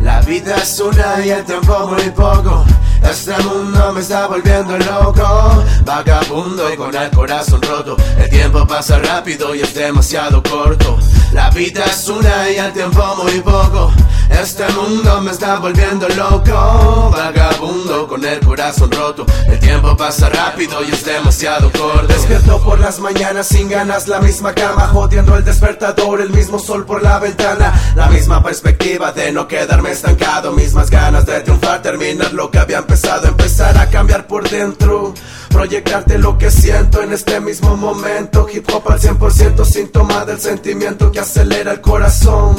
La vida es una y el tiempo muy poco. Este mundo me está volviendo loco, vagabundo y con el corazón roto. El tiempo pasa rápido y es demasiado corto. La vida es una y el tiempo muy poco. Este mundo me está volviendo loco, vagabundo. El tiempo pasa rápido y es demasiado corto. Despierto por las mañanas sin ganas, la misma cama, jodiendo el despertador, el mismo sol por la ventana, la misma perspectiva de no quedarme estancado, mismas ganas de triunfar, terminar lo que había empezado, empezar a cambiar por dentro. Proyectarte lo que siento en este mismo momento. Hip hop al 100% síntoma del sentimiento que acelera el corazón.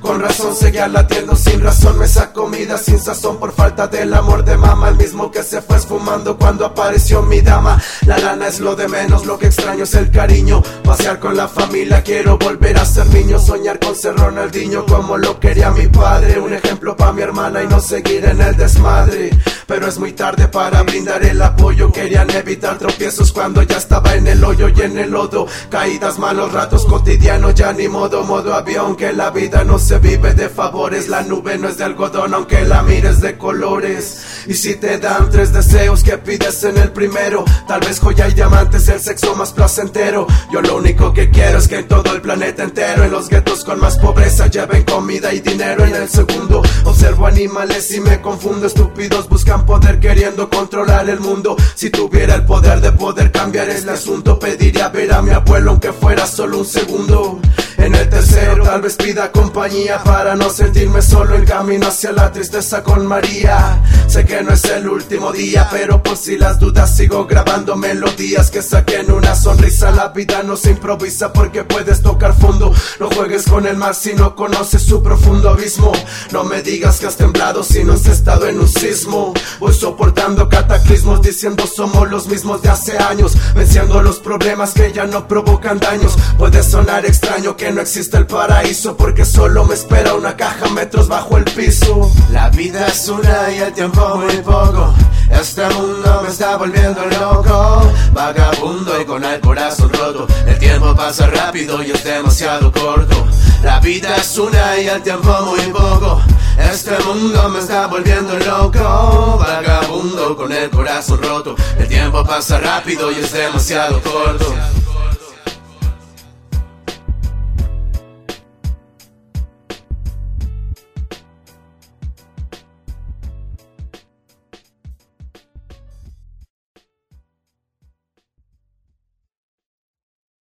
Con razón seguía latiendo sin razón Me saco comida sin sazón por falta del amor de mamá El mismo que se fue esfumando cuando apareció mi dama La lana es lo de menos, lo que extraño es el cariño Pasear con la familia, quiero volver a ser niño Soñar con ser Ronaldinho como lo quería mi padre Un ejemplo para mi hermana y no seguir en el desmadre pero es muy tarde para brindar el apoyo. Querían evitar tropiezos cuando ya estaba en el hoyo y en el lodo. Caídas, malos ratos cotidianos, ya ni modo, modo avión. Que la vida no se vive de favores. La nube no es de algodón, aunque la mires de colores. Y si te dan tres deseos que pides en el primero, tal vez joya y diamantes, el sexo más placentero. Yo lo único que quiero es que en todo el planeta entero, en los guetos con más pobreza, lleven comida y dinero. En el segundo, observo animales y me confundo. Estúpidos buscan poder queriendo controlar el mundo. Si tuviera el poder de poder cambiar el asunto, pediría ver a mi abuelo aunque fuera solo un segundo. En el tercero tal vez pida compañía para no sentirme solo en camino hacia la tristeza con María. Sé que no es el último día, pero por si las dudas sigo grabando melodías que saquen una sonrisa. La vida no se improvisa porque puedes tocar fondo. No juegues con el mar si no conoces su profundo abismo. No me digas que has temblado si no has estado en un sismo. Voy soportando cataclismos diciendo somos los mismos de hace años. Venciendo los problemas que ya no provocan daños. Puede sonar extraño no existe el paraíso porque solo me espera una caja metros bajo el piso. La vida es una y el tiempo muy poco. Este mundo me está volviendo loco, vagabundo y con el corazón roto. El tiempo pasa rápido y es demasiado corto. La vida es una y el tiempo muy poco. Este mundo me está volviendo loco, vagabundo con el corazón roto. El tiempo pasa rápido y es demasiado corto.